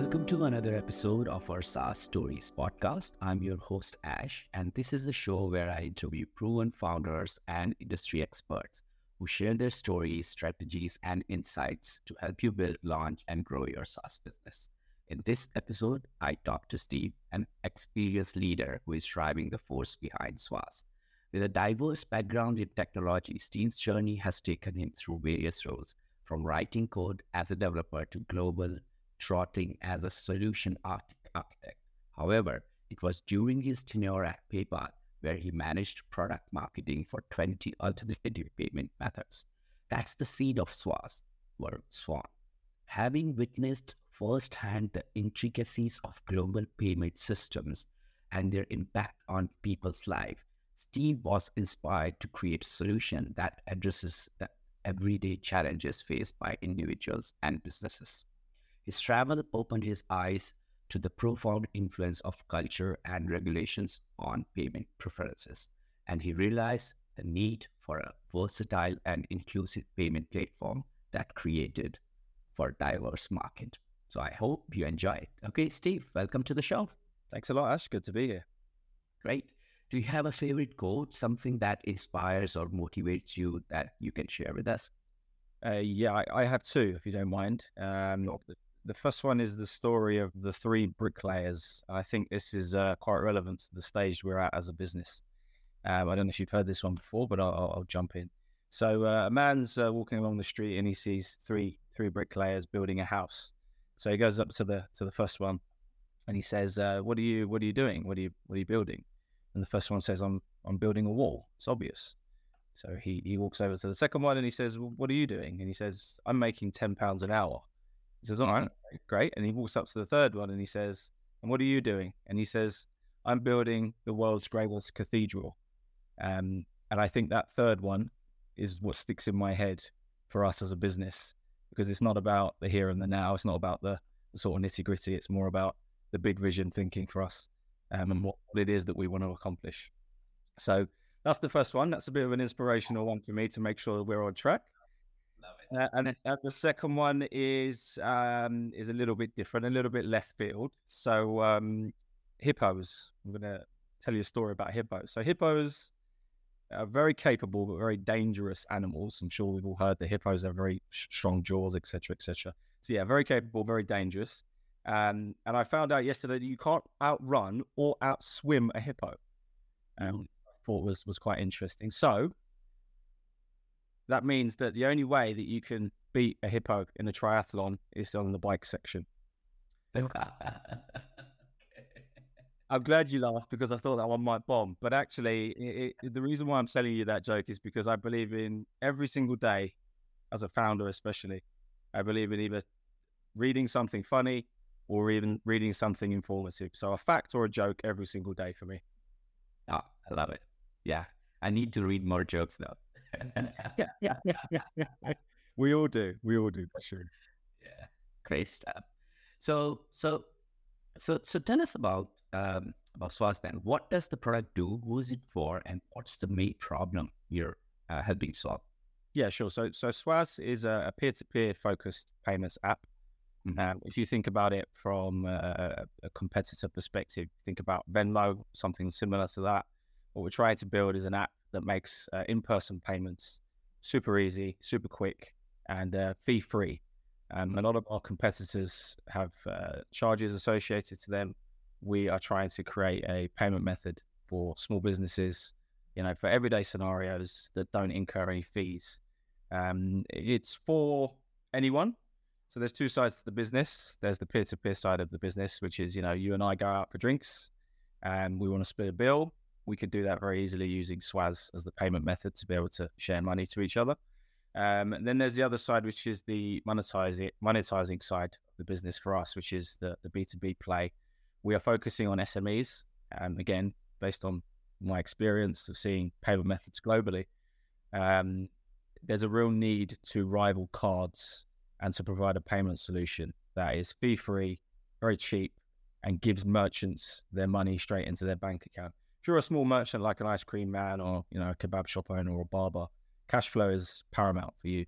Welcome to another episode of our SaaS Stories podcast. I'm your host, Ash, and this is the show where I interview proven founders and industry experts who share their stories, strategies, and insights to help you build, launch, and grow your SaaS business. In this episode, I talk to Steve, an experienced leader who is driving the force behind Swazz. With a diverse background in technology, Steve's journey has taken him through various roles, from writing code as a developer to global trotting as a solution architect. However, it was during his tenure at PayPal where he managed product marketing for 20 alternative payment methods. That's the seed of Swazz, or Swan. Having witnessed firsthand the intricacies of global payment systems and their impact on people's lives, Steve was inspired to create a solution that addresses the everyday challenges faced by individuals and businesses. His travel opened his eyes to the profound influence of culture and regulations on payment preferences, and he realized the need for a versatile and inclusive payment platform that created for a diverse market. So I hope you enjoy it. Okay, Steve, welcome to the show. Thanks a lot, Ash. Good to be here. Great. Do you have a favorite quote, something that inspires or motivates you that you can share with us? Uh, yeah, I, I, have two, if you don't mind. Um, the, the first one is the story of the three bricklayers. I think this is uh, quite relevant to the stage we're at as a business. Um, I don't know if you've heard this one before, but I'll, I'll jump in. So uh, a man's uh, walking along the street and he sees three three bricklayers building a house. So he goes up to the to the first one, and he says, uh, "What are you What are you doing? What are you What are you building?" And the first one says, "I'm I'm building a wall." It's obvious. So he he walks over to the second one and he says, well, "What are you doing?" And he says, "I'm making ten pounds an hour." He says, All right, great. And he walks up to the third one and he says, And what are you doing? And he says, I'm building the world's greatest cathedral. Um, and I think that third one is what sticks in my head for us as a business because it's not about the here and the now. It's not about the, the sort of nitty gritty. It's more about the big vision thinking for us um, and what, what it is that we want to accomplish. So that's the first one. That's a bit of an inspirational one for me to make sure that we're on track. Uh, and, and, the second one is um, is a little bit different, a little bit left field. So um, hippos. I'm going to tell you a story about hippos. So hippos are very capable but very dangerous animals. I'm sure we've all heard that hippos have very strong jaws, etc., etc. So yeah, very capable, very dangerous. Um, and I found out yesterday that you can't outrun or outswim a hippo. Um, I thought was was quite interesting. So that means that the only way that you can beat a hippo in a triathlon is on the bike section. I'm glad you laughed because I thought that one might bomb. But actually, it, it, the reason why I'm selling you that joke is because I believe in every single day, as a founder especially, I believe in either reading something funny or even reading something informative. So a fact or a joke every single day for me. Oh, I love it. Yeah. I need to read more jokes though yeah, yeah, yeah, yeah, yeah. We all do. We all do for sure. Yeah, great stuff. So, so, so, so, tell us about um, about Swazz then. What does the product do? Who is it for? And what's the main problem you're uh, helping solve? Yeah, sure. So, so Swazz is a, a peer-to-peer focused payments app. Mm-hmm. Um, if you think about it from a, a competitor perspective, think about Venmo, something similar to that. What we're trying to build is an app that makes uh, in-person payments super easy, super quick, and uh, fee-free. Um, a lot of our competitors have uh, charges associated to them. We are trying to create a payment method for small businesses, you know, for everyday scenarios that don't incur any fees. Um, it's for anyone. So there's two sides to the business. There's the peer-to-peer side of the business, which is, you know, you and I go out for drinks and we want to split a bill we could do that very easily using Swazz as the payment method to be able to share money to each other. Um, and then there's the other side, which is the monetizing monetizing side of the business for us, which is the the B two B play. We are focusing on SMEs, and again, based on my experience of seeing payment methods globally, um, there's a real need to rival cards and to provide a payment solution that is fee free, very cheap, and gives merchants their money straight into their bank account you're a small merchant like an ice cream man or you know a kebab shop owner or a barber, cash flow is paramount for you,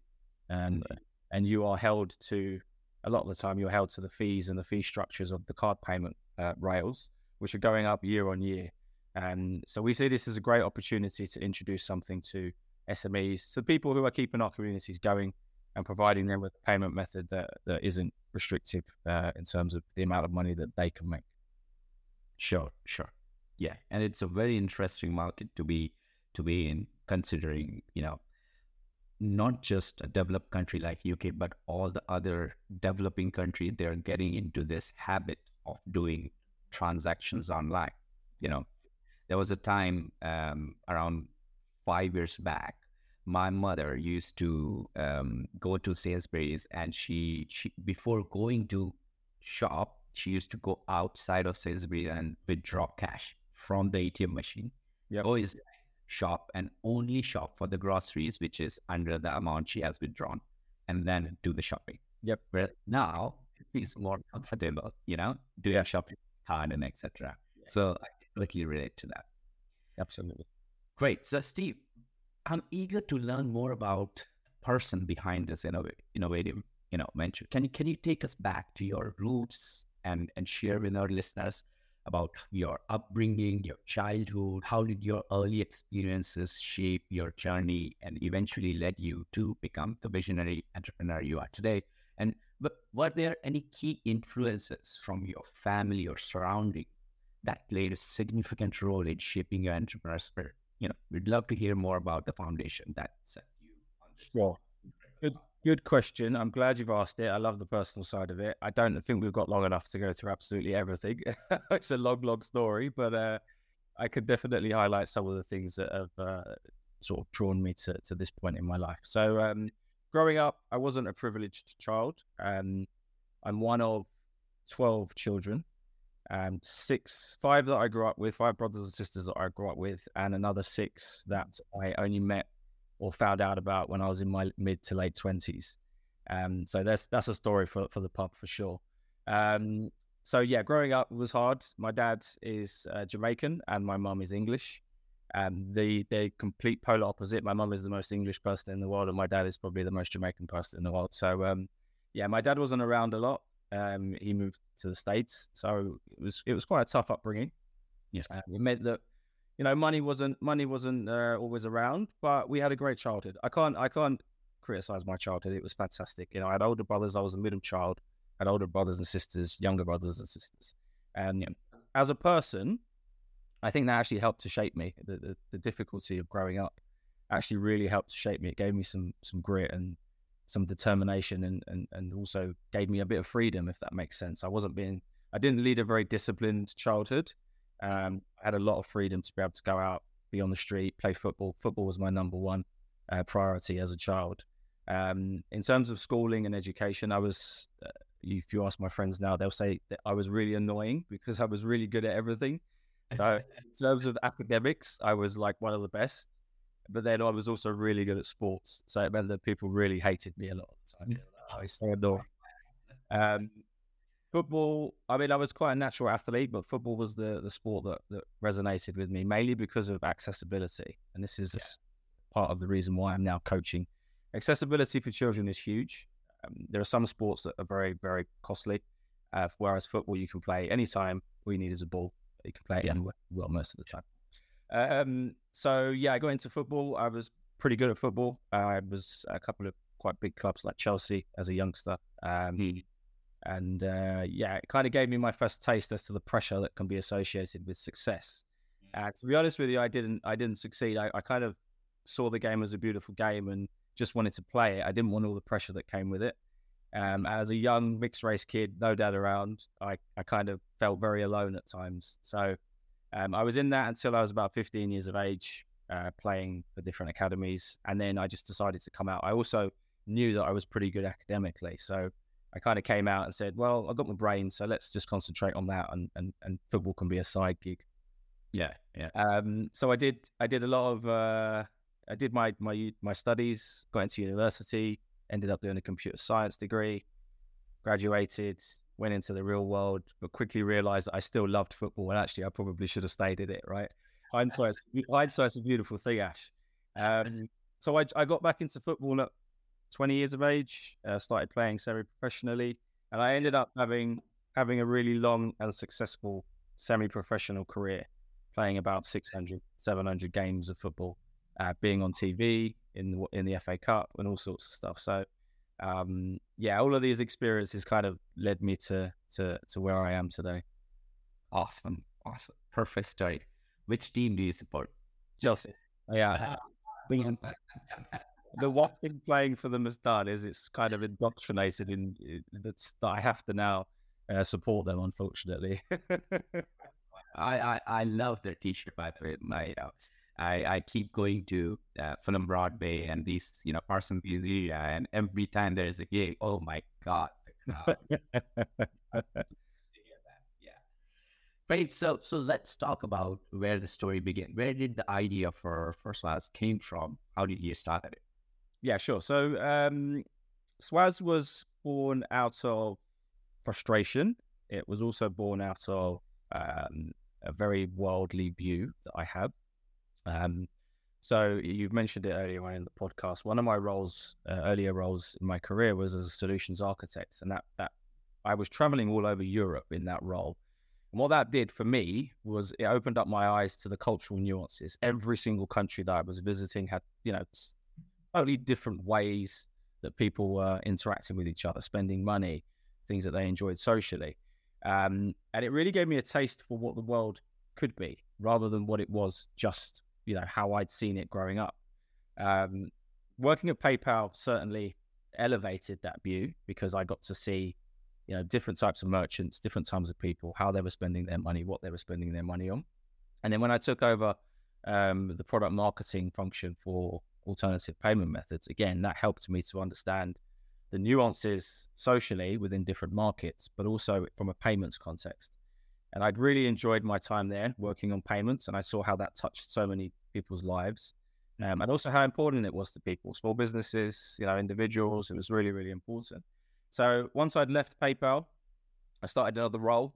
and mm-hmm. and you are held to a lot of the time you're held to the fees and the fee structures of the card payment uh, rails, which are going up year on year. And so we see this as a great opportunity to introduce something to SMEs, to people who are keeping our communities going and providing them with a payment method that, that isn't restrictive uh, in terms of the amount of money that they can make. Sure, sure. Yeah. And it's a very interesting market to be to be in, considering, you know, not just a developed country like UK, but all the other developing countries, they're getting into this habit of doing transactions online. You know, there was a time um, around five years back, my mother used to um, go to Sainsbury's and she, she, before going to shop, she used to go outside of Sainsbury's and withdraw cash from the ATM machine. Yep. Go shop and only shop for the groceries, which is under the amount she has withdrawn, and then do the shopping. Yep. Whereas now it's more comfortable, you know, doing Yeah. shopping card and etc. So I completely relate to that. Absolutely. Great. So Steve, I'm eager to learn more about person behind this innov- innovative, you know, venture. Can you can you take us back to your roots and and share with our listeners about your upbringing, your childhood? How did your early experiences shape your journey and eventually led you to become the visionary entrepreneur you are today? And were there any key influences from your family or surrounding that played a significant role in shaping your entrepreneur spirit? You know, we'd love to hear more about the foundation that set you on this. Sure. Good, question. I'm glad you've asked it. I love the personal side of it. I don't think we've got long enough to go through absolutely everything. it's a long, long story, but uh, I could definitely highlight some of the things that have uh, sort of drawn me to, to this point in my life. So, um, growing up, I wasn't a privileged child. Um, I'm one of 12 children. Um, six, five that I grew up with, five brothers and sisters that I grew up with, and another six that I only met or found out about when I was in my mid to late twenties. Um, so that's that's a story for for the pub for sure. Um, so yeah, growing up was hard. My dad is uh, Jamaican and my mum is English. Um, the the complete polar opposite. My mum is the most English person in the world, and my dad is probably the most Jamaican person in the world. So um, yeah, my dad wasn't around a lot. Um, he moved to the states, so it was it was quite a tough upbringing. Yes. Uh, it meant that you know money wasn't money wasn't uh, always around, but we had a great childhood. I can't I can't criticize my childhood. It was fantastic. You know, I had older brothers. I was a middle child. I had older brothers and sisters, younger brothers and sisters. And as a person, I think that actually helped to shape me. The, the the difficulty of growing up actually really helped to shape me. It gave me some some grit and some determination and, and and also gave me a bit of freedom, if that makes sense. I wasn't being I didn't lead a very disciplined childhood. Um, I had a lot of freedom to be able to go out, be on the street, play football. Football was my number one uh, priority as a child. Um, in terms of schooling and education, I was, uh, if you ask my friends now, they'll say that I was really annoying because I was really good at everything. So, in terms of academics, I was like one of the best. But then I was also really good at sports. So it meant that people really hated me a lot of the time. They were like, "Oh, so annoying. Um, football, I mean, I was quite a natural athlete, but football was the, the sport that, that resonated with me mainly because of accessibility. And this is Yeah. part of the reason why I'm now coaching. Accessibility for children is huge. Um, there are some sports that are very, very costly, uh, whereas football you can play anytime. All you need is a ball. You can play it Yeah. anywhere, well, most of the time. Um, so yeah, I got into football. I was pretty good at football. I was a couple of quite big clubs like Chelsea as a youngster. Um, Hmm. And uh, yeah, it kind of gave me my first taste as to the pressure that can be associated with success. Uh, to be honest with you, I didn't I didn't succeed. I, I kind of saw the game as a beautiful game and just wanted to play it. I didn't want all the pressure that came with it. Um, as a young mixed race kid, no dad around, I, I kind of felt very alone at times. So um, I was in that until I was about 15 years of age, uh, playing for different academies. And then I just decided to come out. I also knew that I was pretty good academically. So I kind of came out and said, well, I got my brain, so let's just concentrate on that and, and, and football can be a side gig. Yeah, yeah. Um, so I did I did a lot of uh, I did my my my studies, got into university, ended up doing a computer science degree, graduated, went into the real world, but quickly realized that I still loved football and actually I probably should have stayed in it, right? Hindsight's hindsight's a beautiful thing, Ash. Um, so I I got back into football at 20 years of age, uh, started playing semi professionally. and I ended up having having a really long and successful semi-professional career, playing about 600, 700 games of football, uh, being on TV in the, in the FA Cup and all sorts of stuff. So, um, yeah, all of these experiences kind of led me to to to where I am today. Awesome, awesome, perfect story. Which team do you support? Chelsea. Yeah. the one thing playing for them has done is it's kind of indoctrinated in that I have to now uh, support them. Unfortunately, I, I, I love their t-shirt by the way. My uh, I I keep going to uh, Fulham Broadway and these you know Parsons Pizzeria, and every time there is a gig, oh my god. Yeah, Right. So so let's talk about where the story began. Where did the idea for First Swazz came from? How did you start it? Yeah, sure. So um, Swazz was born out of frustration. It was also born out of um, a very worldly view that I have. Um, so you've mentioned it earlier on in the podcast. One of my roles, uh, earlier roles in my career, was as a solutions architect, and that that I was traveling all over Europe in that role and what that did for me was it opened up my eyes to the cultural nuances. Every single country that I was visiting had, you know, totally different ways that people were interacting with each other, spending money, things that they enjoyed socially. Um, and it really gave me a taste for what the world could be rather than what it was just, you know, how I'd seen it growing up. Um, working at PayPal certainly elevated that view because I got to see you know, different types of merchants, different types of people, how they were spending their money, what they were spending their money on. And then when I took over um, the product marketing function for alternative payment methods, again, that helped me to understand the nuances socially within different markets, but also from a payments context. And I'd really enjoyed my time there working on payments, and I saw how that touched so many people's lives, um, and also how important it was to people, small businesses, you know, individuals. It was really, really important. So once I'd left PayPal, I started another role.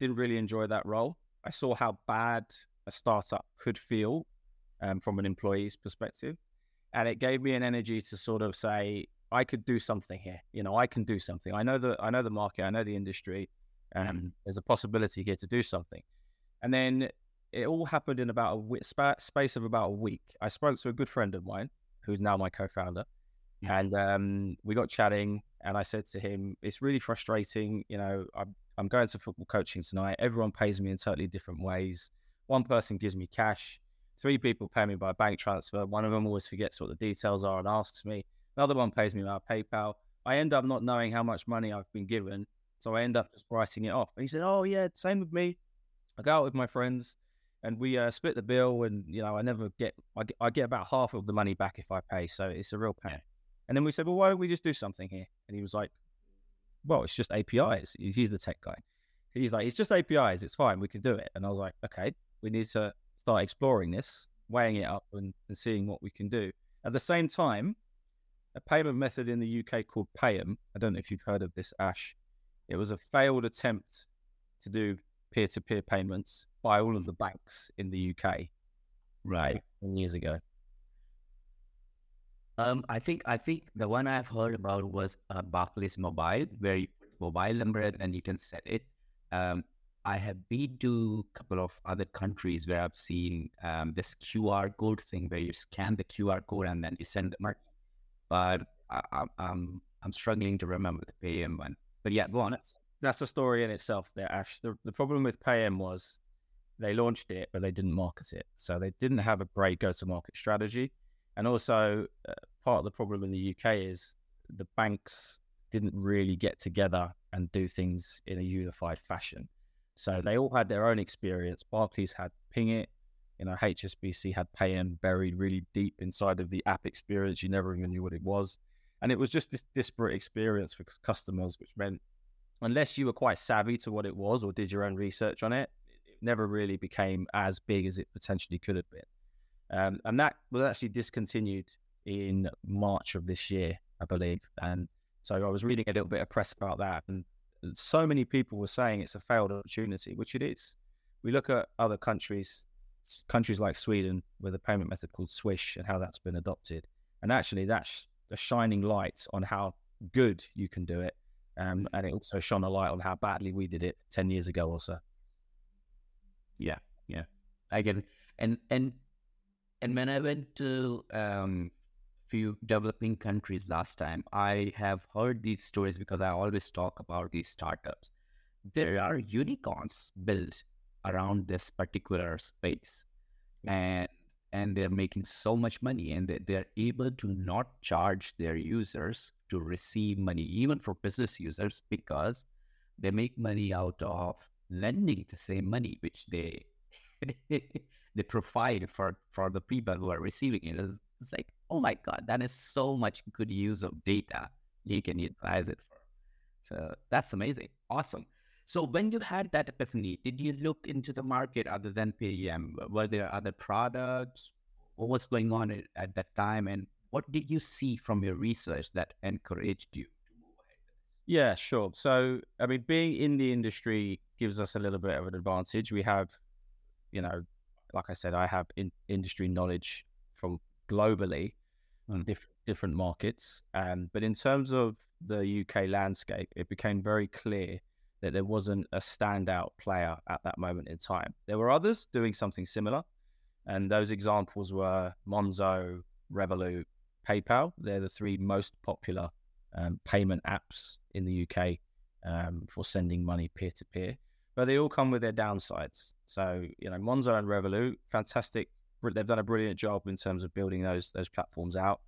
Didn't really enjoy that role. I saw how bad a startup could feel um, from an employee's perspective. And it gave me an energy to sort of say, I could do something here. You know, I can do something. I know the I know the market. I know the industry. and mm-hmm. there's a possibility here to do something. And then it all happened in about a sp- space of about a week. I spoke to a good friend of mine, who's now my co-founder, mm-hmm. and um, we got chatting. And I said to him, it's really frustrating. You know, I'm, I'm going to football coaching tonight. Everyone pays me in totally different ways. One person gives me cash. Three people pay me by bank transfer. One of them always forgets what the details are and asks me. Another one pays me by PayPal. I end up not knowing how much money I've been given. So I end up just writing it off. And he said, Oh, yeah, same with me. I go out with my friends and we uh, split the bill. And, you know, I never get I, get, I get about half of the money back if I pay. So it's a real pain. And then we said, well, why don't we just do something here? And he was like, well, it's just APIs. He's the tech guy. He's like, it's just APIs. It's fine. We can do it. And I was like, okay, we need to start exploring this, weighing it up and, and seeing what we can do. At the same time, a payment method in the UK called Paym. I don't know if you've heard of this, Ash. It was a failed attempt to do peer to peer payments by all of the banks in the UK. Right. 10 years ago. Um, I think I think the one I've heard about was uh, Barclays Mobile, where you put mobile number and you can set it. Um, I have been to a couple of other countries where I've seen um, this QR code thing where you scan the QR code and then you send the money. But I, I, I'm I'm struggling to remember the Paym one. But yeah, go on. That's, that's a story in itself there, Ash. The, the problem with Paym was they launched it, but they didn't market it. So they didn't have a great go to market strategy. And also, uh, part of the problem in the UK is the banks didn't really get together and do things in a unified fashion. So they all had their own experience. Barclays had Pingit, you know, HSBC had Paym buried really deep inside of the app experience. You never even knew what it was. And it was just this disparate experience for customers, which meant unless you were quite savvy to what it was or did your own research on it, it never really became as big as it potentially could have been. Um, and that was actually discontinued in March of this year, I believe. And so I was reading a little bit of press about that, and so many people were saying it's a failed opportunity, which it is. We look at other countries, countries like Sweden, with a payment method called Swish, and how that's been adopted. And actually, that's a shining light on how good you can do it Um, and it also shone a light on how badly we did it 10 years ago or so. Yeah, yeah. I get it. And, and, and when I went to um, few developing countries last time, I have heard these stories because I always talk about these startups. There are unicorns built around this particular space, and and they're making so much money, and they, they're able to not charge their users to receive money, even for business users, because they make money out of lending the same money which they they provide for for the people who are receiving it. It's, it's like oh my God, that is so much good use of data you can utilize it for. So that's amazing. Awesome. So when you had that epiphany, did you look into the market other than Paym? Were there other products? What was going on at, at that time? And what did you see from your research that encouraged you to move ahead? Yeah, sure. So, I mean, being in the industry gives us a little bit of an advantage. We have, you know, like I said, I have in, industry knowledge from globally on diff- different markets. Um, but in terms of the UK landscape, it became very clear that there wasn't a standout player at that moment in time. There were others doing something similar, and those examples were Monzo, Revolut, PayPal. They're the three most popular um, payment apps in the UK um, for sending money peer to peer. But they all come with their downsides. So, you know, Monzo and Revolut, fantastic they've done a brilliant job in terms of building those those platforms out.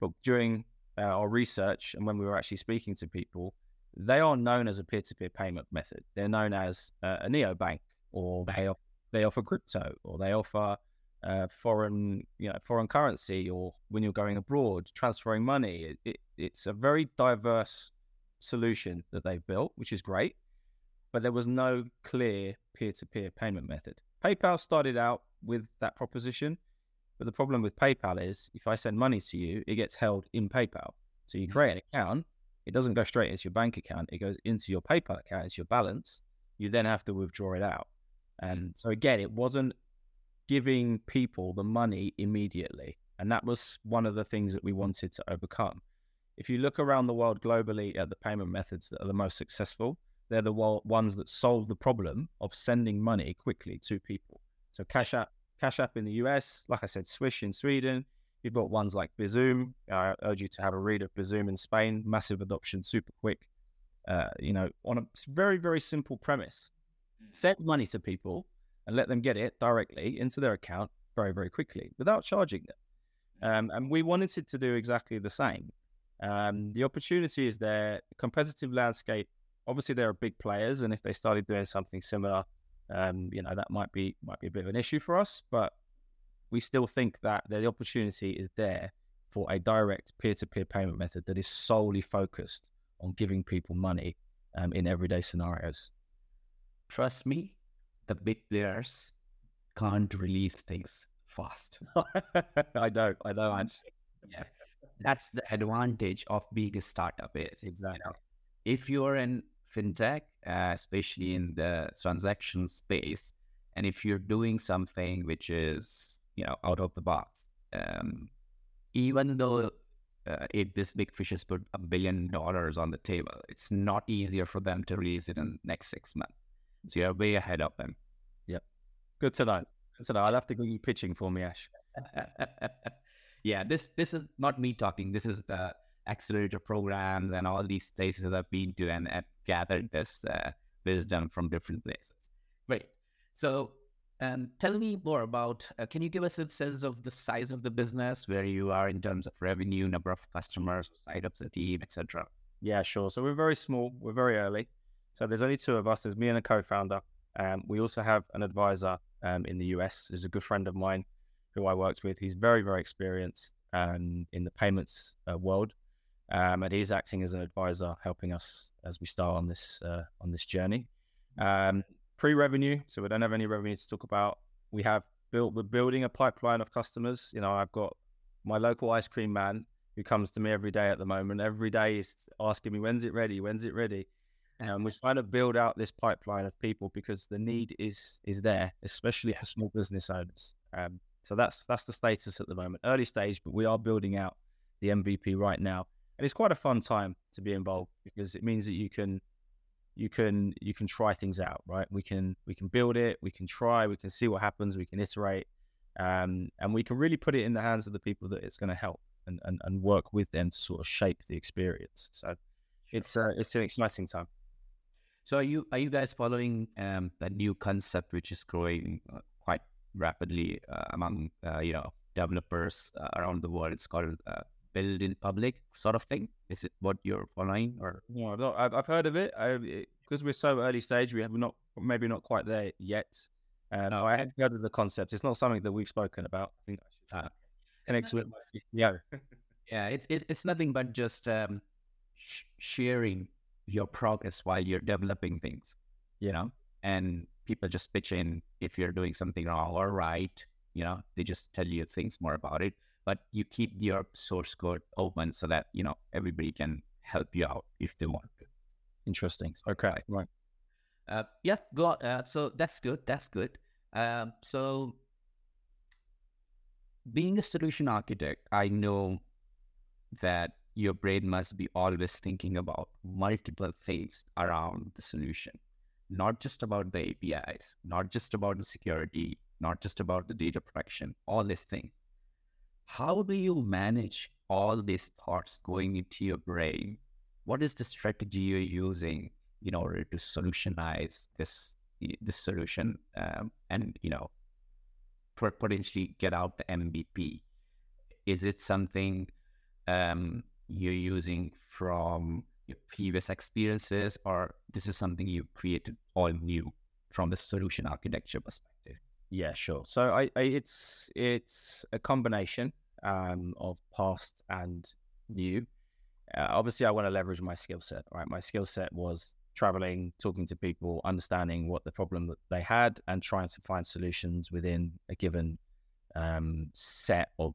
But during uh, our research and when we were actually speaking to people, they are known as a peer-to-peer payment method. They're known as uh, a neobank, or they offer, they offer crypto, or they offer uh, foreign you know foreign currency, or when you're going abroad, transferring money. It, it, it's a very diverse solution that they've built, which is great. But there was no clear peer-to-peer payment method. PayPal started out with that proposition. But the problem with PayPal is if I send money to you, it gets held in PayPal. So you mm. create an account, it doesn't go straight into your bank account, it goes into your PayPal account, it's your balance. You then have to withdraw it out. And so again, it wasn't giving people the money immediately. And that was one of the things that we wanted to overcome. If you look around the world globally at the payment methods that are the most successful, they're the ones that solve the problem of sending money quickly to people. So Cash App, Cash App in the US, like I said, Swish in Sweden. You've got ones like Bizum. I urge you to have a read of Bizum in Spain. Massive adoption, super quick. Uh, you know, on a very, very simple premise. Mm. Send money to people and let them get it directly into their account very, very quickly without charging them. Mm. Um, and we wanted it to do exactly the same. Um, the opportunity is there. Competitive landscape. Obviously, there are big players, and if they started doing something similar, um, you know that might be might be a bit of an issue for us, but we still think that the opportunity is there for a direct peer-to-peer payment method that is solely focused on giving people money um, in everyday scenarios. Trust me, the big players can't release things fast. I know, I know. I'm... yeah, that's the advantage of being a startup. Is exactly. You know, if you're in fintech, uh, especially in the transaction space. And if you're doing something which is, you know, out of the box, um, even though uh, if this big fish has put a billion dollars on the table, it's not easier for them to release it in the next six months. So you're way ahead of them. Yep. Good to know. Good to know. I'll have to go you pitching for me, Ash. yeah, this this is not me talking. This is the accelerator programs and all these places I've been to and, and gathered this uh, wisdom from different places. Great. So um, tell me more about, uh, can you give us a sense of the size of the business, where you are in terms of revenue, number of customers, size of the team, etc.? Yeah, sure. So we're very small. We're very early. So there's only two of us. There's me and a co-founder. Um, we also have an advisor um, in the US. Is a good friend of mine who I worked with. He's very, very experienced um, in the payments uh, world um, and he's acting as an advisor, helping us as we start on this uh, on this journey. Um, pre-revenue, so we don't have any revenue to talk about. We have built we're building a pipeline of customers. You know, I've got my local ice cream man who comes to me every day at the moment. Every day he's asking me, "When's it ready? When's it ready?" And we're trying to build out this pipeline of people because the need is is there, especially for small business owners. Um, so that's that's the status at the moment, early stage, but we are building out the MVP right now and it's quite a fun time to be involved because it means that you can you can you can try things out right? We can we can build it we can try we can see what happens we can iterate um, and we can really put it in the hands of the people that it's going to help and, and, and work with them to sort of shape the experience. So it's uh, it's an exciting time. So are you are you guys following um, that new concept which is growing uh, quite rapidly uh, among uh, you know developers uh, around the world? It's called uh, build in public sort of thing? Is it what you're following or? No, I've, not, I've, heard of it. because we're so early stage, we have not maybe not quite there yet. Uh, no, I had heard of the concept. It's not something that we've spoken about. I think I should uh, connect with my CTO. yeah, it's it, it's nothing but just um, sh- sharing your progress while you're developing things. You know, and people just pitch in if you're doing something wrong or right. You know, they just tell you things more about it but you keep your source code open so that you know everybody can help you out if they want to. Interesting. Okay. Right. Uh, yeah. Go. On. Uh, so that's good. That's good. Um, so being a solution architect, I know that your brain must be always thinking about multiple things around the solution, not just about the APIs, not just about the security, not just about the data protection, all these things how do you manage all these thoughts going into your brain? What is the strategy you're using in order to solutionize this this solution um, and you know potentially get out the MVP? Is it something um, you're using from your previous experiences, or this is something you created all new from the solution architecture perspective? Yeah, sure. So I, I it's it's a combination um, of past and new. Uh, obviously, I want to leverage my skill set. Right, my skill set was traveling, talking to people, understanding what the problem that they had, and trying to find solutions within a given um, set of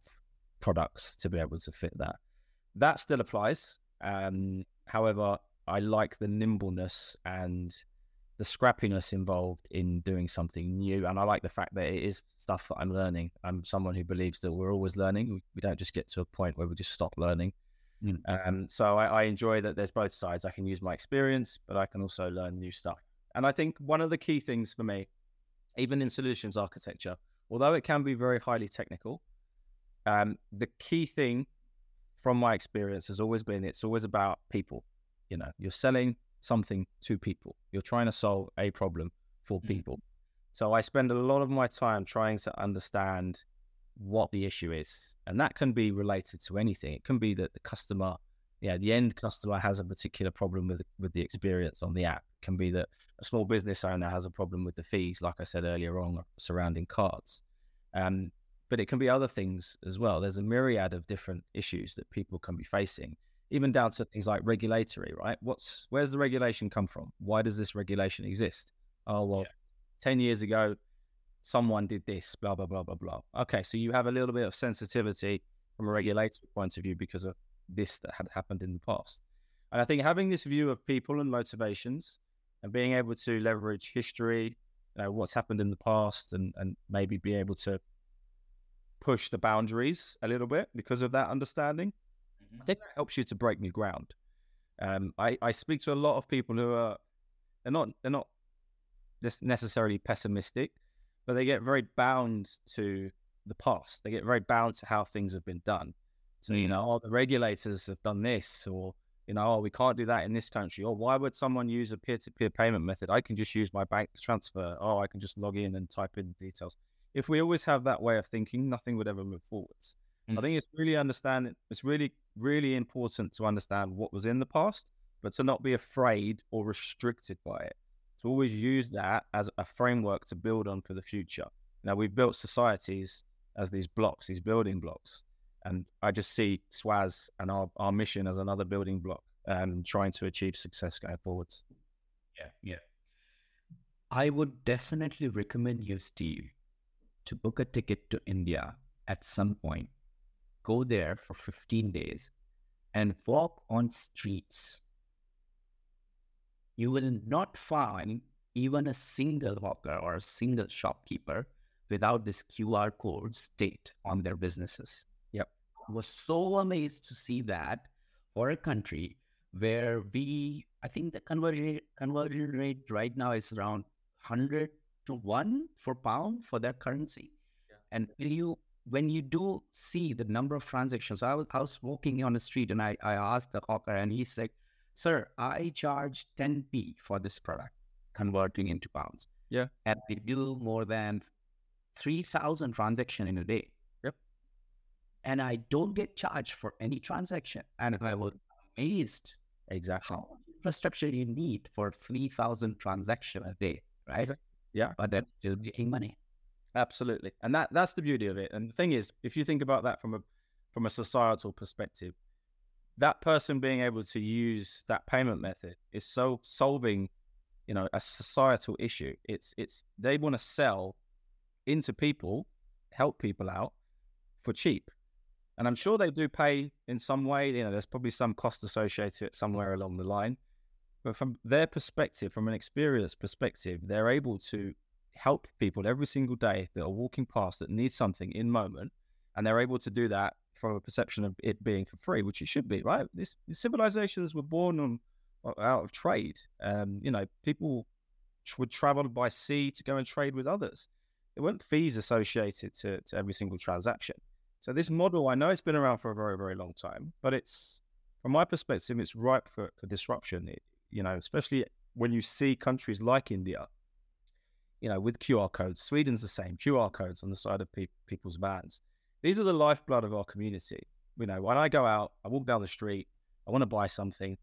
products to be able to fit that. That still applies. Um, however, I like the nimbleness and the scrappiness involved in doing something new. And I like the fact that it is stuff that I'm learning. I'm someone who believes that we're always learning. We don't just get to a point where we just stop learning. Mm. Um, so I, I enjoy that there's both sides. I can use my experience, but I can also learn new stuff. And I think one of the key things for me, even in solutions architecture, although it can be very highly technical, um, the key thing from my experience has always been it's always about people. You know, you're selling something to people. You're trying to solve a problem for mm. people. Mm. So I spend a lot of my time trying to understand what the issue is. And that can be related to anything. It can be that the customer, yeah, the end customer has a particular problem with with the experience on the app. It can be that a small business owner has a problem with the fees, like I said earlier on, surrounding cards. Um, but it can be other things as well. There's a myriad of different issues that people can be facing even down to things like regulatory, right? What's where's the regulation come from? Why does this regulation exist? Oh well, yeah. ten years ago, someone did this, blah blah blah blah blah. Okay, so you have a little bit of sensitivity from a regulatory point of view because of this that had happened in the past. And I think having this view of people and motivations and being able to leverage history, you know, what's happened in the past and, and maybe be able to push the boundaries a little bit because of that understanding I think that helps you to break new ground. Um, I, I speak to a lot of people who are they're not they're not necessarily pessimistic, but they get very bound to the past. They get very bound to how things have been done. So you know, oh, the regulators have done this, or you know, oh, we can't do that in this country. Or why would someone use a peer-to-peer payment method? I can just use my bank transfer. Oh, I can just log in and type in details. If we always have that way of thinking, nothing would ever move forwards. Mm. I think it's really understanding. It's really, really important to understand what was in the past, but to not be afraid or restricted by it. To always use that as a framework to build on for the future. Now we've built societies as these blocks, these building blocks, and I just see Swazz and our, our mission as another building block, and trying to achieve success going forwards. Yeah, yeah. I would definitely recommend you, Steve, to book a ticket to India at some point go there for 15 days and walk on streets. You will not find even a single hawker or a single shopkeeper without this QR code state on their businesses. Yep. I was so amazed to see that for a country where we, I think the conversion conversion rate right now is around hundred to one for pound for that currency. Yeah. And will you when you do see the number of transactions, I was I was walking on the street and I, I asked the hawker and he's like, Sir, I charge 10p for this product, converting into pounds. Yeah. And we do more than 3,000 transactions in a day. Yep. And I don't get charged for any transaction. And I was amazed. Exactly. How much infrastructure you need for 3,000 transactions a day, right? Exactly. Yeah. But that's still making money. Absolutely. And that that's the beauty of it. And the thing is, if you think about that from a from a societal perspective, that person being able to use that payment method is so solving, you know, a societal issue. It's it's they want to sell into people, help people out for cheap. And I'm sure they do pay in some way, you know, there's probably some cost associated somewhere along the line. But from their perspective, from an experience perspective, they're able to help people every single day that are walking past that need something in moment. And they're able to do that from a perception of it being for free, which it should be, right? This, these civilizations were born on out of trade. Um, you know, people would travel by sea to go and trade with others. There weren't fees associated to, to every single transaction. So this model, I know it's been around for a very, very long time, but it's from my perspective, it's ripe for, for disruption. It, you know, especially when you see countries like India, you know, with QR codes. Sweden's the same, QR codes on the side of pe- people's vans. These are the lifeblood of our community. You know, when I go out, I walk down the street, I want to buy something.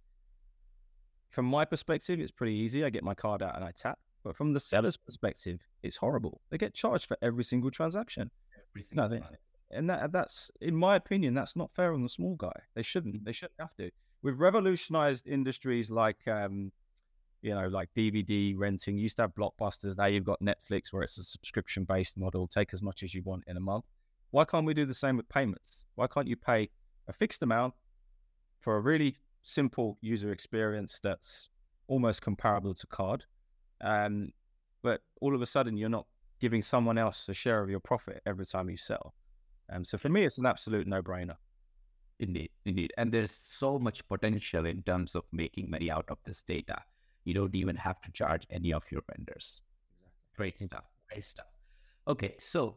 From my perspective, it's pretty easy. I get my card out and I tap. But from the seller's perspective, it's horrible. They get charged for every single transaction. Everything. No, they, and that that's, in my opinion, that's not fair on the small guy. They shouldn't. Mm. They shouldn't have to. We've revolutionized industries like, um, you know, like DVD renting. You used to have blockbusters. Now you've got Netflix, where it's a subscription-based model. Take as much as you want in a month. Why can't we do the same with payments? Why can't you pay a fixed amount for a really simple user experience that's almost comparable to card? Um, but all of a sudden, you're not giving someone else a share of your profit every time you sell. Um, so for me, it's an absolute no-brainer. Indeed, indeed, and there's so much potential in terms of making money out of this data. You don't even have to charge any of your vendors. Exactly. Great stuff. Great stuff. Okay, so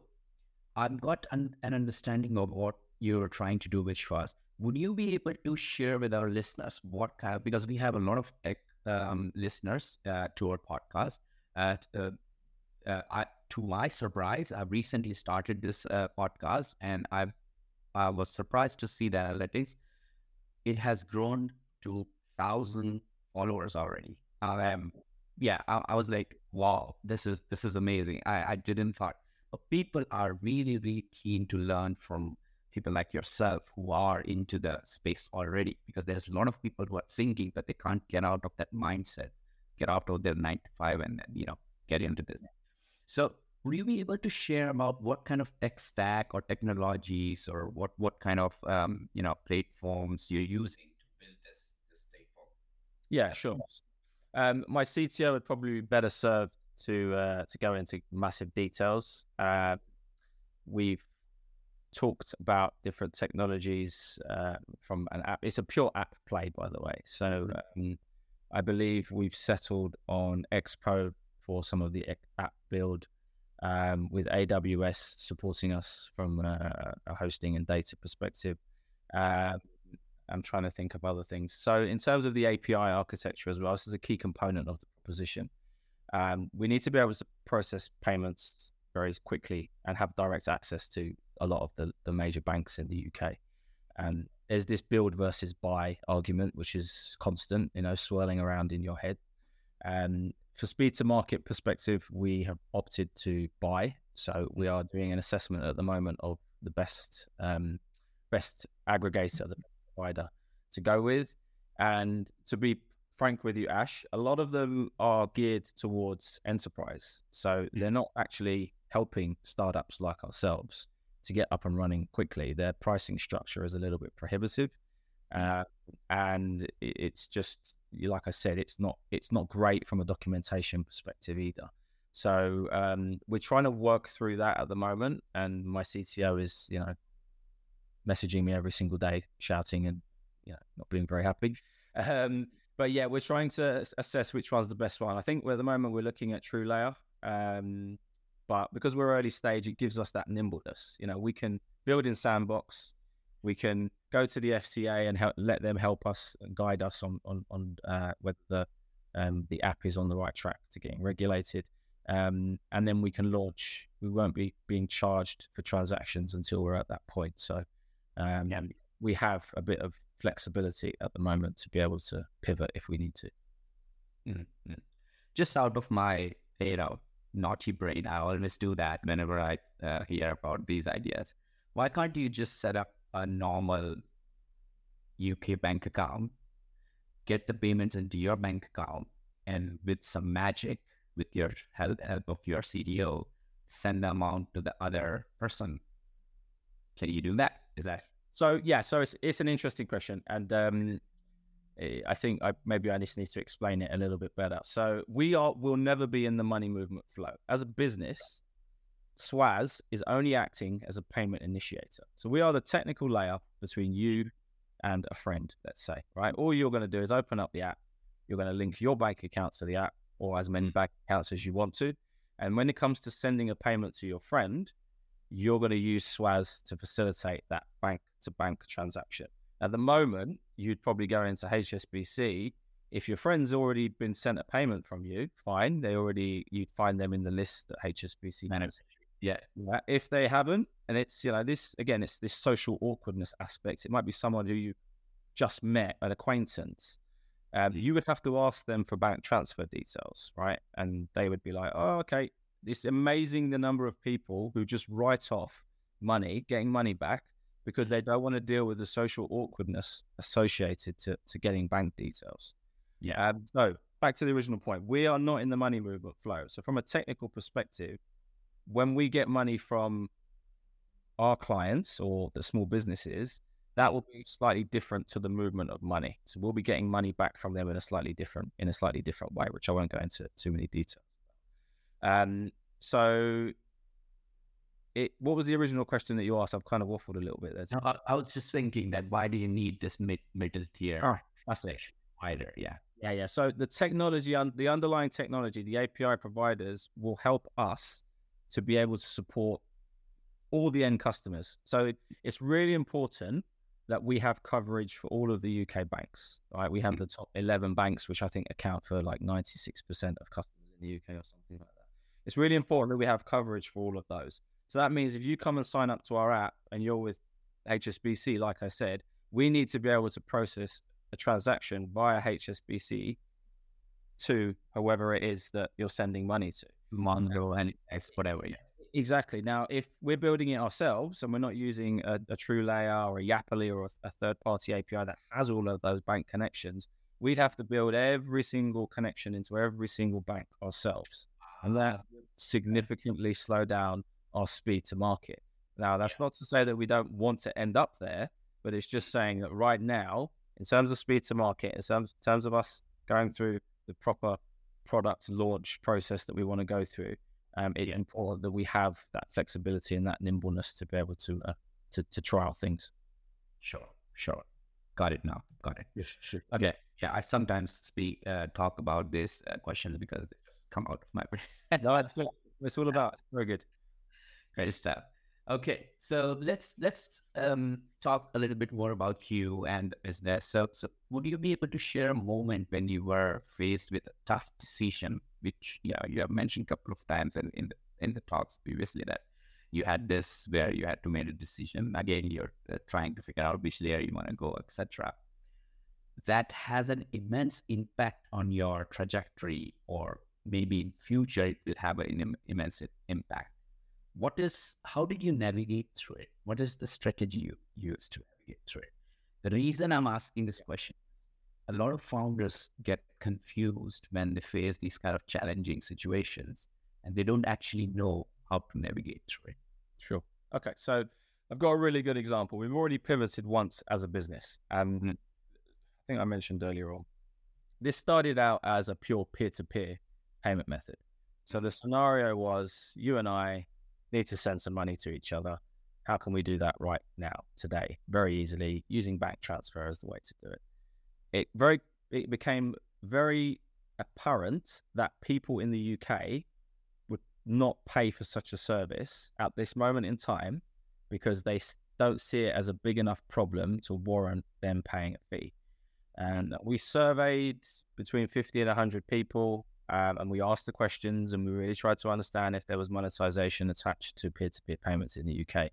I've got an, an understanding of what you're trying to do with Shwaz. Would you be able to share with our listeners what kind of, because we have a lot of um, listeners uh, to our podcast. Uh, uh, I, to my surprise, I've recently started this uh, podcast and I've, I was surprised to see the analytics. It has grown to thousand followers already. Um, yeah, I, I was like, wow, this is this is amazing. I, I didn't thought but people are really, really keen to learn from people like yourself who are into the space already because there's a lot of people who are thinking but they can't get out of that mindset, get out of their nine to five and then, you know, get into business. So would you be able to share about what kind of tech stack or technologies or what, what kind of, um, you know, platforms you're using to build this, this platform? Yeah, sure. Um, my CTO would probably be better served to uh, to go into massive details. Uh, we've talked about different technologies uh, from an app. It's a pure app play, by the way. So um, I believe we've settled on Expo for some of the app build, um, with AWS supporting us from a, a hosting and data perspective. I'm trying to think of other things. So in terms of the API architecture as well, this is a key component of the proposition. Um, we need to be able to process payments very quickly and have direct access to a lot of the, the major banks in the UK. And there's this build versus buy argument, which is constant, you know, swirling around in your head. And for speed to market perspective, we have opted to buy. So we are doing an assessment at the moment of the best um, best aggregator, the provider to go with. And to be frank with you, Ash, a lot of them are geared towards enterprise. So they're not actually helping startups like ourselves to get up and running quickly. Their pricing structure is a little bit prohibitive. Uh, and it's just like I said, it's not it's not great from a documentation perspective either. So um, we're trying to work through that at the moment, and my CTO is you know messaging me every single day, shouting and you know, not being very happy. Um, but yeah, we're trying to assess which one's the best one. I think at the moment we're looking at TrueLayer. Um, but because we're early stage, it gives us that nimbleness. You know, we can build in Sandbox, we can go to the FCA and help, let them help us and guide us on on, on uh, whether the um, the app is on the right track to getting regulated. Um, and then we can launch. We won't be being charged for transactions until we're at that point. So um, yeah. we have a bit of flexibility at the moment to be able to pivot if we need to. Mm-hmm. Just out of my you know naughty brain, I always do that whenever I uh, hear about these ideas. Why can't you just set up a normal UK bank account, get the payments into your bank account, and with some magic, with your help, help of your CDO, send the amount to the other person? Can you do that? Is that so? Yeah. So it's it's an interesting question, and um, eh, I think I, maybe I just need to explain it a little bit better. So we are will never be in the money movement flow as a business. Swazz is only acting as a payment initiator. So we are the technical layer between you and a friend, let's say, right? All you're going to do is open up the app. You're going to link your bank account to the app or as many mm. bank accounts as you want to. And when it comes to sending a payment to your friend, you're going to use Swazz to facilitate that bank to bank transaction. At the moment, you'd probably go into HSBC. If your friend's already been sent a payment from you, fine. They already, you'd find them in the list that HSBC manages. Yeah. yeah. If they haven't, and it's, you know, this, again, it's this social awkwardness aspect. It might be someone who you just met, an acquaintance. Um, you would have to ask them for bank transfer details, right? And they would be like, oh, okay. It's amazing the number of people who just write off money, getting money back because they don't want to deal with the social awkwardness associated to, to getting bank details. Yeah. Um, so back to the original point, we are not in the money movement flow. So from a technical perspective, when we get money from our clients or the small businesses, that will be slightly different to the movement of money. So we'll be getting money back from them in a slightly different in a slightly different way, which I won't go into too many details. Um, so it what was the original question that you asked? I've kind of waffled a little bit there. I, I, was just thinking that why do you need this mid middle tier? Oh, that's it. Wider, yeah. Yeah, yeah. So the technology, the underlying technology, the API providers will help us to be able to support all the end customers. So it, it's really important that we have coverage for all of the UK banks. Right, we have mm-hmm. the top eleven banks, which I think account for like ninety six percent of customers in the UK or something like that. It's really important that we have coverage for all of those. So that means if you come and sign up to our app and you're with HSBC, like I said, we need to be able to process a transaction via HSBC to whoever it is that you're sending money to. Monzo and whatever. Yeah. Exactly. Now, if we're building it ourselves and we're not using a, a TrueLayer or a Yapily or a, a third party API that has all of those bank connections, we'd have to build every single connection into every single bank ourselves. And that. Significantly slow down our speed to market. Now, that's yeah. not to say that we don't want to end up there, but it's just saying that right now, in terms of speed to market, in terms, in terms of us going through the proper product launch process that we want to go through, um, it's yeah. important that we have that flexibility and that nimbleness to be able to uh, to, to trial things. Sure, sure. Got it now. Got it. Yes, sure. Okay. Yeah, I sometimes speak uh, talk about these uh, questions because come out of my brain. no, that's what it's all about. Very good. Great stuff. Okay, so let's let's um, talk a little bit more about you and the business. So, so would you be able to share a moment when you were faced with a tough decision, which yeah you have mentioned a couple of times in in the, in the talks previously that you had this where you had to make a decision. Again, you're uh, trying to figure out which layer you want to go, etc. That has an immense impact on your trajectory, or maybe in future it will have an immense impact. What is how did you navigate through it? What is the strategy you used to navigate through it? The reason i'm asking this question a lot of founders get confused when they face these kind of challenging situations and they don't actually know how to navigate through it. Sure. Okay so i've got a really good example. We've already pivoted once as a business and mm-hmm. i think i mentioned earlier on this started out as a pure peer-to-peer payment method so the scenario was you and I need to send some money to each other. how can we do that right now, today, very easily, using bank transfer as the way to do it? It very it became very apparent that people in the UK would not pay for such a service at this moment in time because they don't see it as a big enough problem to warrant them paying a fee. And we surveyed between 50 and 100 people um, and we asked the questions and we really tried to understand if there was monetization attached to peer to peer payments in the UK.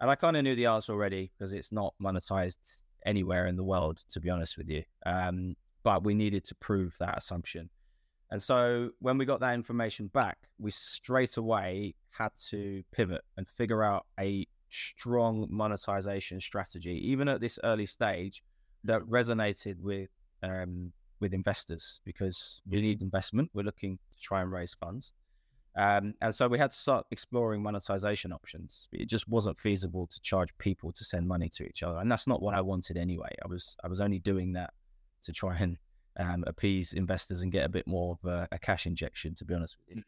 And I kind of knew the answer already because it's not monetized anywhere in the world, to be honest with you. Um, but we needed to prove that assumption. And so when we got that information back, we straight away had to pivot and figure out a strong monetization strategy, even at this early stage, that resonated with um, with investors because we need investment. We're looking to try and raise funds. Um, and so we had to start exploring monetization options. It just wasn't feasible to charge people to send money to each other, and that's not what I wanted anyway. I was I was only doing that to try and um, appease investors and get a bit more of a, a cash injection, to be honest with you.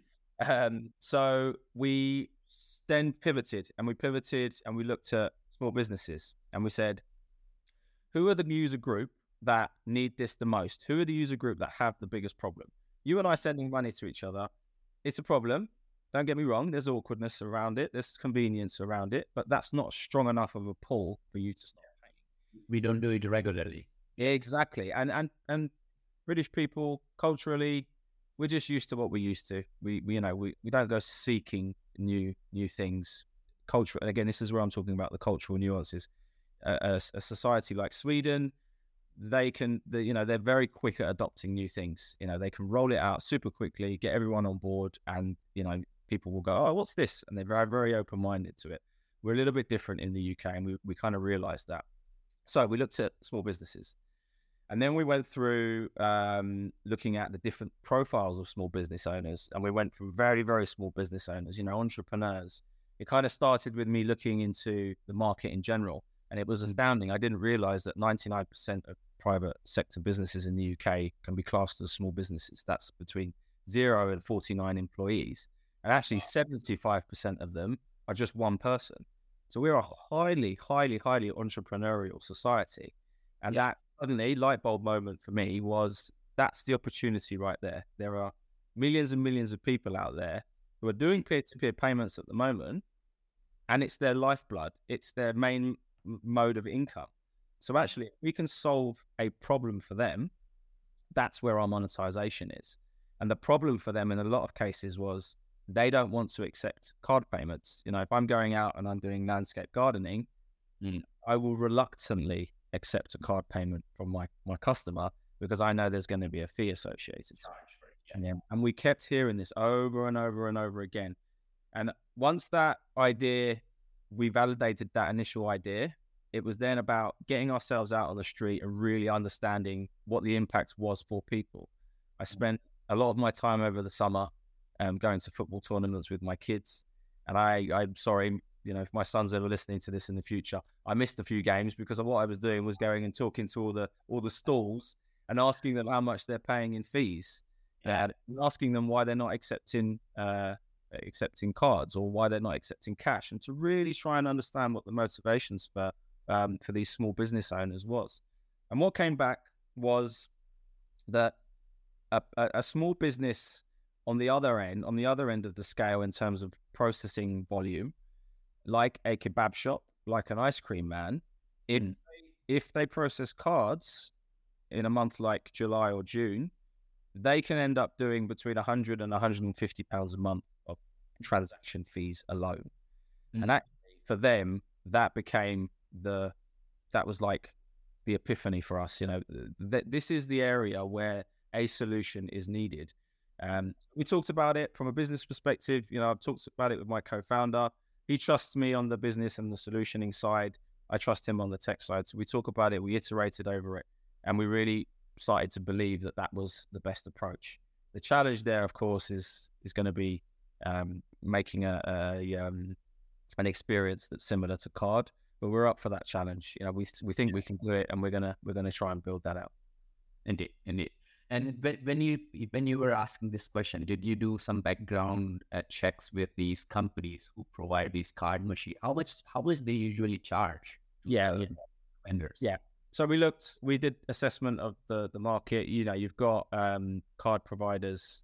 Um, so we then pivoted, and we pivoted, and we looked at small businesses, and we said, who are the user group that need this the most? Who are the user group that have the biggest problem? You and I sending money to each other, it's a problem. Don't get me wrong, there's awkwardness around it, there's convenience around it, but that's not strong enough of a pull for you to start paying. We don't do it regularly. Exactly. And and and British people culturally, we're just used to what we're used to. We, we you know, we, we don't go seeking new new things. Culture and again, this is where I'm talking about the cultural nuances. a, a society like Sweden, they can, you know, they're very quick at adopting new things. You know, they can roll it out super quickly, get everyone on board, and you know, people will go, "Oh, what's this?" And they're very, very open minded to it. We're a little bit different in the UK, and we we kind of realised that. So we looked at small businesses, and then we went through um, looking at the different profiles of small business owners, and we went from very, very small business owners, you know, entrepreneurs. It kind of started with me looking into the market in general and it was astounding. I didn't realize that 99% of private sector businesses in the UK can be classed as small businesses. That's between zero and 49 employees. And actually, 75% of them are just one person. So we're a highly, highly, highly entrepreneurial society. And yeah. that suddenly light bulb moment for me was that's the opportunity right there. There are millions and millions of people out there who are doing peer to peer payments at the moment, and it's their lifeblood. It's their main mode of income. So actually, if we can solve a problem for them, that's where our monetization is. And the problem for them in a lot of cases was they don't want to accept card payments. You know, if I'm going out and I'm doing landscape gardening, mm. I will reluctantly accept a card payment from my, my customer because I know there's going to be a fee associated. Yeah. And, and we kept hearing this over and over and over again. And once that idea we validated that initial idea. It was then about getting ourselves out on the street and really understanding what the impact was for people. I mm. spent a lot of my time over the summer um, going to football tournaments with my kids. And I, I'm sorry, you know, if my son's ever listening to this in the future, I missed a few games because of what I was doing was going and talking to all the all the stalls and asking them how much they're paying in fees, yeah. and asking them why they're not accepting uh, accepting cards or why they're not accepting cash, and to really try and understand what the motivations for um, for these small business owners was. And what came back was that a, a, small business on the other end, on the other end of the scale in terms of processing volume, like a kebab shop, like an ice cream man, if mm. if they process cards in a month like July or June, they can end up doing between 100 and 150 pounds a month transaction fees alone. Mm. And actually, for them, that became the that was like the epiphany for us. You know, th- this is the area where a solution is needed. Um, we talked about it from a business perspective. You know, I've talked about it with my co-founder. He trusts me on the business and the solutioning side. I trust him on the tech side. So we talk about it. We iterated over it, and we really started to believe that that was the best approach. The challenge there, of course, is is going to be um, making a, a um, an experience that's similar to card. But we're up for that challenge. You know, we we think we can do it, and we're gonna we're gonna try and build that out. Indeed, indeed. And when, when you when you were asking this question, did you do some background uh, checks with these companies who provide these card machines? How much how much they usually charge? Yeah, vendors. Yeah. So we looked, we did assessment of the the market. You know, you've got um, card providers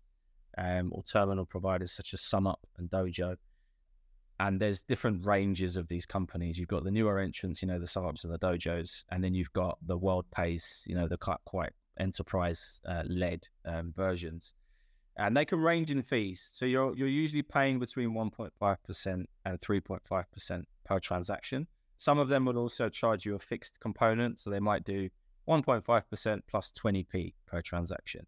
um, or terminal providers such as SumUp and Dojo, and there's different ranges of these companies. You've got the newer entrants, you know, the SumUps and the Dojos, and then you've got the World Worldpays, you know, the quite enterprise uh, led um, versions, and they can range in fees. So you're you're usually paying between 1.5 percent and 3.5 percent per transaction. Some of them will also charge you a fixed component, so they might do 1.5% plus 20p per transaction.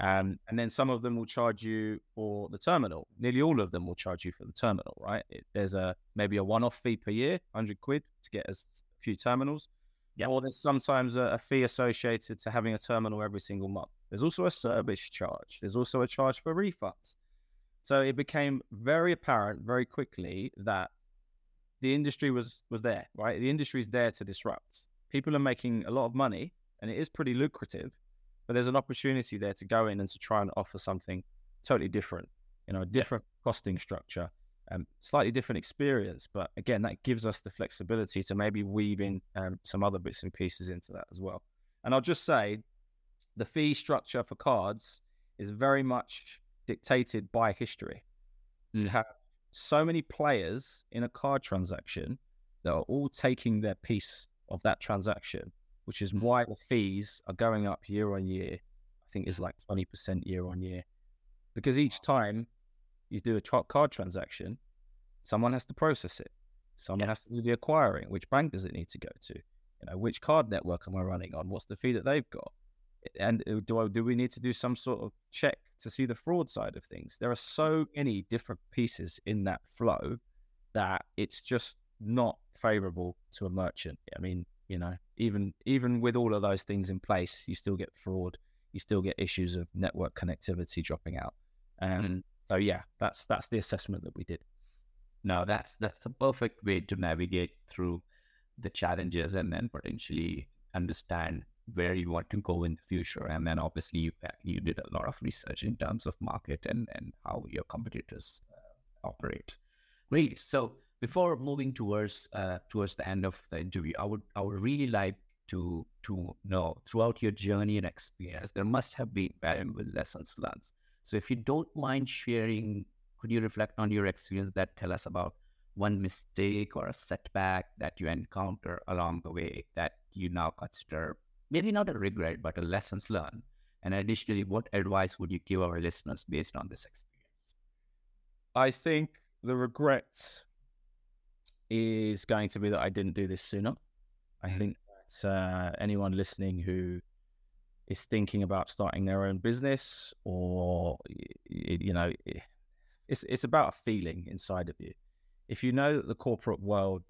Um, and then some of them will charge you for the terminal. Nearly all of them will charge you for the terminal, right? It, there's a maybe a one-off fee per year, 100 quid to get a few terminals. Yep. Or there's sometimes a, a fee associated to having a terminal every single month. There's also a service charge. There's also a charge for refunds. So it became very apparent very quickly that the industry was was there, right? The industry is there to disrupt. People are making a lot of money, and it is pretty lucrative. But there's an opportunity there to go in and to try and offer something totally different. You know, a different costing structure, um, slightly different experience. But again, that gives us the flexibility to maybe weave in um, some other bits and pieces into that as well. And I'll just say, the fee structure for cards is very much dictated by history. You mm. have so many players in a card transaction that are all taking their piece of that transaction, which is mm. why the fees are going up year on year. I think it's like 20% year on year. Because each time you do a card transaction, someone has to process it. Someone yeah. has to do the acquiring. Which bank does it need to go to? You know, which card network am I running on? What's the fee that they've got? And uh, do I do we need to do some sort of check to see the fraud side of things. There are so many different pieces in that flow that it's just not favorable to a merchant. I mean, you know, even even with all of those things in place, you still get fraud. You still get issues of network connectivity dropping out. And mm. so, yeah, that's that's the assessment that we did. No, that's that's a perfect way to navigate through the challenges and then potentially understand where you want to go in the future. And then obviously you, you did a lot of research in terms of market and, and how your competitors uh, operate. Great. So before moving towards uh, towards the end of the interview, I would I would really like to to know throughout your journey and experience, there must have been valuable lessons learned. So if you don't mind sharing, could you reflect on your experience that tell us about one mistake or a setback that you encounter along the way that you now consider maybe not a regret, but a lessons learned? And additionally, what advice would you give our listeners based on this experience? I think the regret is going to be that I didn't do this sooner. I mm-hmm. think that uh, anyone listening who is thinking about starting their own business or you know it's it's about a feeling inside of you if you know that the corporate world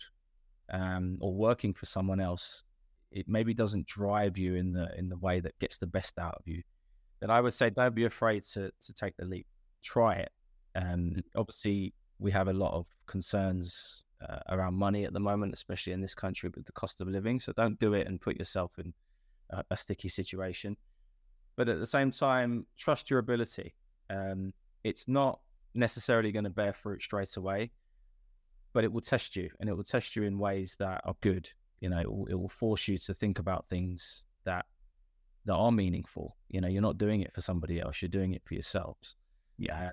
um, or working for someone else it maybe doesn't drive you in the in the way that gets the best out of you, then I would say don't be afraid to to take the leap. Try it. And mm. obviously, we have a lot of concerns uh, around money at the moment, especially in this country with the cost of living. So don't do it and put yourself in a, a sticky situation. But at the same time, trust your ability. Um, it's not necessarily going to bear fruit straight away, but it will test you, and it will test you in ways that are good you know, it will, it will force you to think about things that that are meaningful. You know, you're not doing it for somebody else; you're doing it for yourselves. Yeah,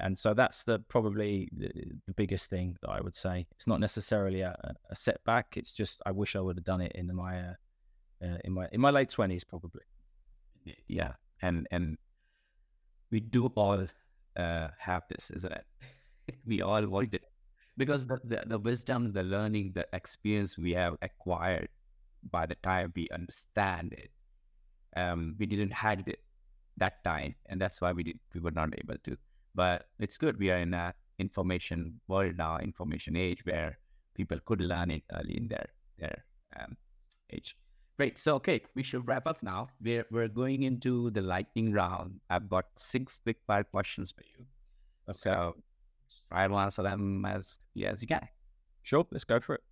and, so that's the probably the, the, biggest thing that I would say. It's not necessarily a, a, setback. It's just I wish I would have done it in my uh, uh, in my in my late twenties, probably. Yeah, and and we do all uh, have this, isn't it? we all want it because the, the, the wisdom, the learning, the experience we have acquired by the time we understand it, um, we didn't had it that time, and that's why we did, we were not able to. But it's good we are in a information world now, information age where people could learn it early in their their um, age. Great. So okay, we should wrap up now. We're we're going into the lightning round. I've got six quick fire questions for you. Okay. So try to answer them as yeah, as you can. Sure, let's go for it.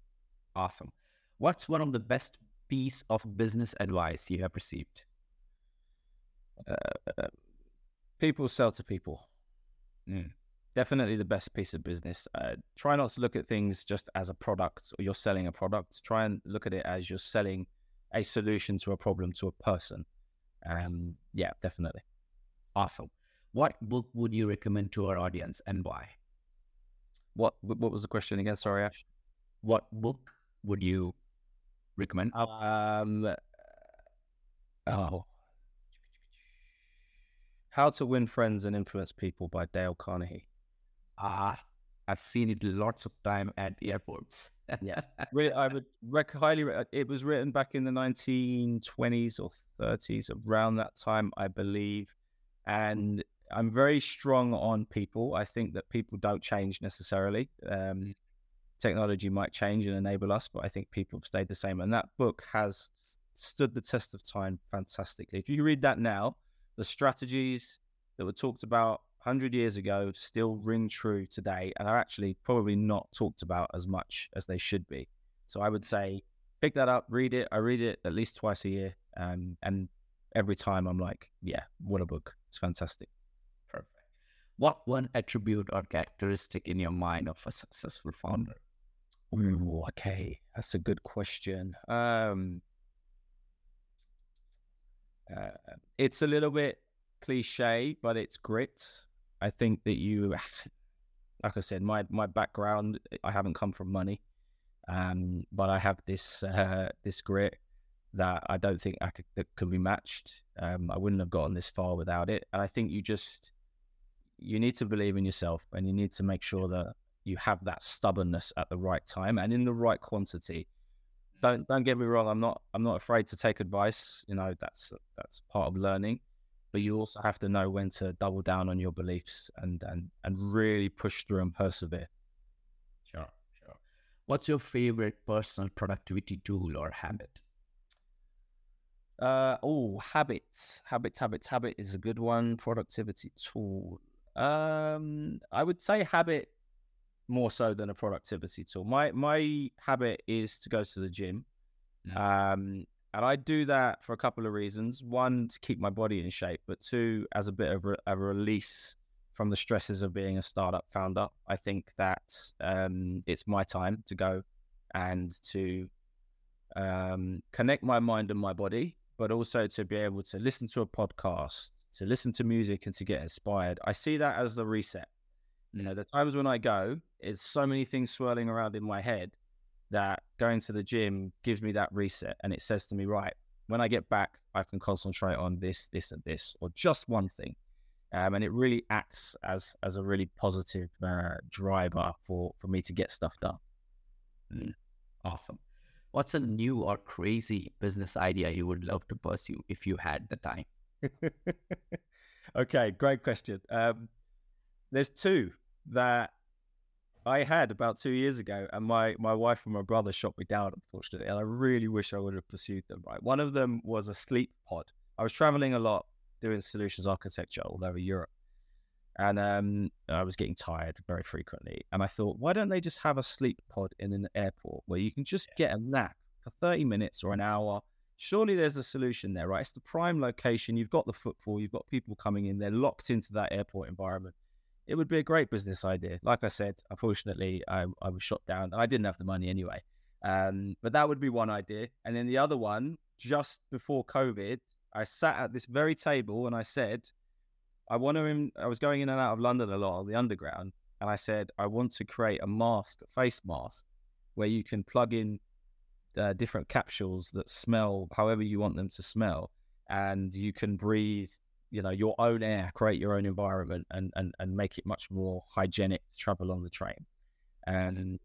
Awesome. What's one of the best piece of business advice you have received? Uh, people sell to people. Mm. Definitely the best piece of business. Uh, try not to look at things just as a product or you're selling a product. Try and look at it as you're selling a solution to a problem to a person. Um, yeah, definitely. Awesome. What book would you recommend to our audience and why? What What was the question again? Sorry, Ash. What book would you recommend? Um. Oh. How to Win Friends and Influence People by Dale Carnegie. Ah, I've seen it lots of time at airports. yes, really, I would rec- highly. Re- it was written back in the 1920s or 30s, around that time, I believe. And I'm very strong on people. I think that people don't change necessarily. Um, technology might change and enable us, but I think people have stayed the same. And that book has stood the test of time fantastically. If you read that now, the strategies that were talked about 100 years ago still ring true today and are actually probably not talked about as much as they should be. So I would say pick that up, read it. I read it at least twice a year. Um, and every time I'm like, yeah, what a book. It's fantastic. Perfect. What one attribute or characteristic in your mind of a successful founder? Ooh, okay. That's a good question. Um, uh, it's a little bit cliche, but it's grit. I think that you, like I said, my my background, I haven't come from money, um, but I have this uh, this grit that I don't think I could, that can be matched. Um, I wouldn't have gotten this far without it, and I think you just you need to believe in yourself, and you need to make sure that you have that stubbornness at the right time and in the right quantity. Don't don't get me wrong. I'm not I'm not afraid to take advice. You know that's that's part of learning but you also have to know when to double down on your beliefs and and and really push through and persevere. Sure, sure. What's your favorite personal productivity tool or habit? Uh oh, habits, habits, habits, habit is a good one. Productivity tool. Um, I would say habit more so than a productivity tool. My my habit is to go to the gym. Mm. Um, and I do that for a couple of reasons. One, to keep my body in shape, but two, as a bit of re- a release from the stresses of being a startup founder. I think that um, it's my time to go and to um, connect my mind and my body, but also to be able to listen to a podcast, to listen to music, and to get inspired. I see that as the reset. You know, the times when I go, it's so many things swirling around in my head that going to the gym gives me that reset and it says to me, right, when I get back, I can concentrate on this, this, and this, or just one thing. Um, and it really acts as as a really positive uh, driver for for me to get stuff done. Mm. Awesome. What's a new or crazy business idea you would love to pursue if you had the time? okay, great question. Um, there's two that I had about two years ago, and my my wife and my brother shot me down, unfortunately. And I really wish I would have pursued them. Right, one of them was a sleep pod. I was traveling a lot, doing solutions architecture all over Europe, and um, I was getting tired very frequently. And I thought, why don't they just have a sleep pod in an airport where you can just get a nap for thirty minutes or an hour? Surely there's a solution there, right? It's the prime location. You've got the footfall. You've got people coming in. They're locked into that airport environment it would be a great business idea. Like I said, unfortunately, I, I was shot down. I didn't have the money anyway. Um, but that would be one idea. And then the other one, just before COVID, I sat at this very table and I said, I want to, I was going in and out of London a lot, on the underground. And I said, I want to create a mask, a face mask, where you can plug in uh, different capsules that smell however you want them to smell. And you can breathe you know your own air, create your own environment, and and and make it much more hygienic to travel on the train. And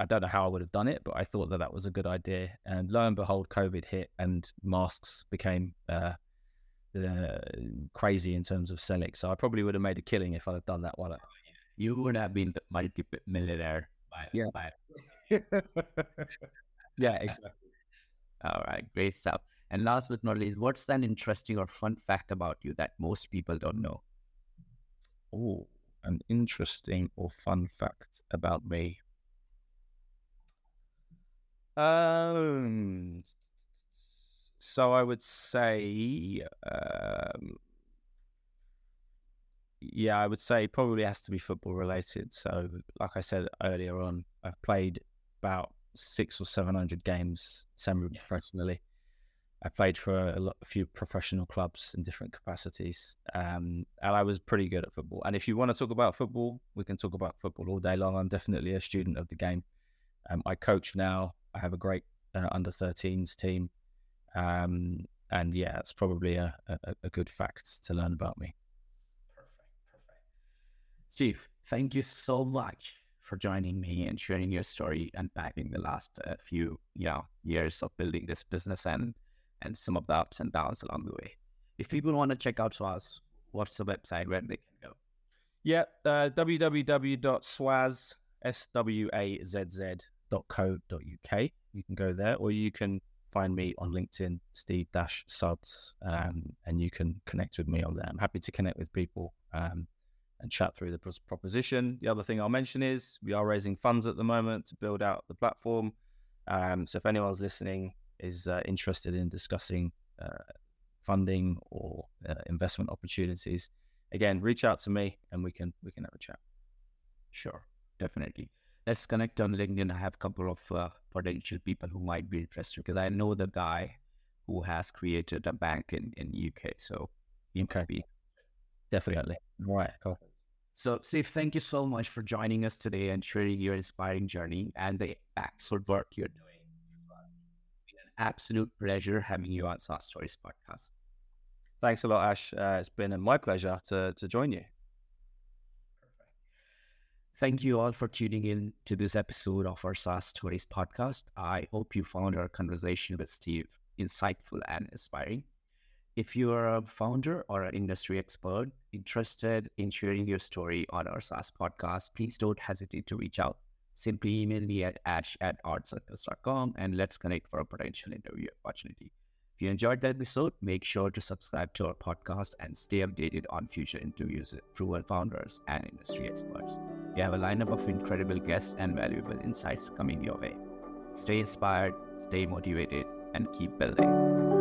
I don't know how I would have done it, but I thought that that was a good idea. And lo and behold, COVID hit, and masks became uh, uh, crazy in terms of selling. So I probably would have made a killing if I'd have done that one. You would have been the multi-millionaire. By, yeah. By... yeah, exactly. All right, great stuff. And last but not least, what's an interesting or fun fact about you that most people don't know? Oh, an interesting or fun fact about me. Um, So I would say, um, yeah, I would say probably has to be football related. So, like I said earlier on, I've played about six or seven hundred games semi-professionally. I played for a, lot, a, few professional clubs in different capacities, um, and I was pretty good at football. And if you want to talk about football, we can talk about football all day long. I'm definitely a student of the game. Um, I coach now. I have a great uh, under 13s team, um, and yeah, it's probably a, a, a good fact to learn about me. Perfect, perfect. Steve, thank you so much for joining me and sharing your story, and unpacking the last uh, few you know years of building this business and and some of the ups and downs along the way. If people want to check out Swazz, what's the website where they can go? Yeah, uh. You can go there, or you can find me on LinkedIn, Steve Dash Suds, um, and you can connect with me on there. I'm happy to connect with people um, and chat through the proposition. The other thing I'll mention is we are raising funds at the moment to build out the platform. Um, so if anyone's listening is uh, interested in discussing uh, funding or uh, investment opportunities, again, reach out to me and we can we can have a chat. Sure, definitely. Let's connect on LinkedIn. I have a couple of uh, potential people who might be interested because I know the guy who has created a bank in in UK. So you okay. be definitely right. So, Steve, thank you so much for joining us today and sharing your inspiring journey and the excellent work you're doing absolute pleasure having you on SaaS Stories podcast. Thanks a lot, Ash. Uh, it's been my pleasure to, to join you. Perfect. Thank you all for tuning in to this episode of our SaaS Stories podcast. I hope you found our conversation with Steve insightful and inspiring. If you are a founder or an industry expert interested in sharing your story on our SaaS podcast, please don't hesitate to reach out simply email me at ash at artcircles.com and let's connect for a potential interview opportunity. If you enjoyed the episode, make sure to subscribe to our podcast and stay updated on future interviews with proven founders and industry experts. We have a lineup of incredible guests and valuable insights coming your way. Stay inspired, stay motivated, and keep building.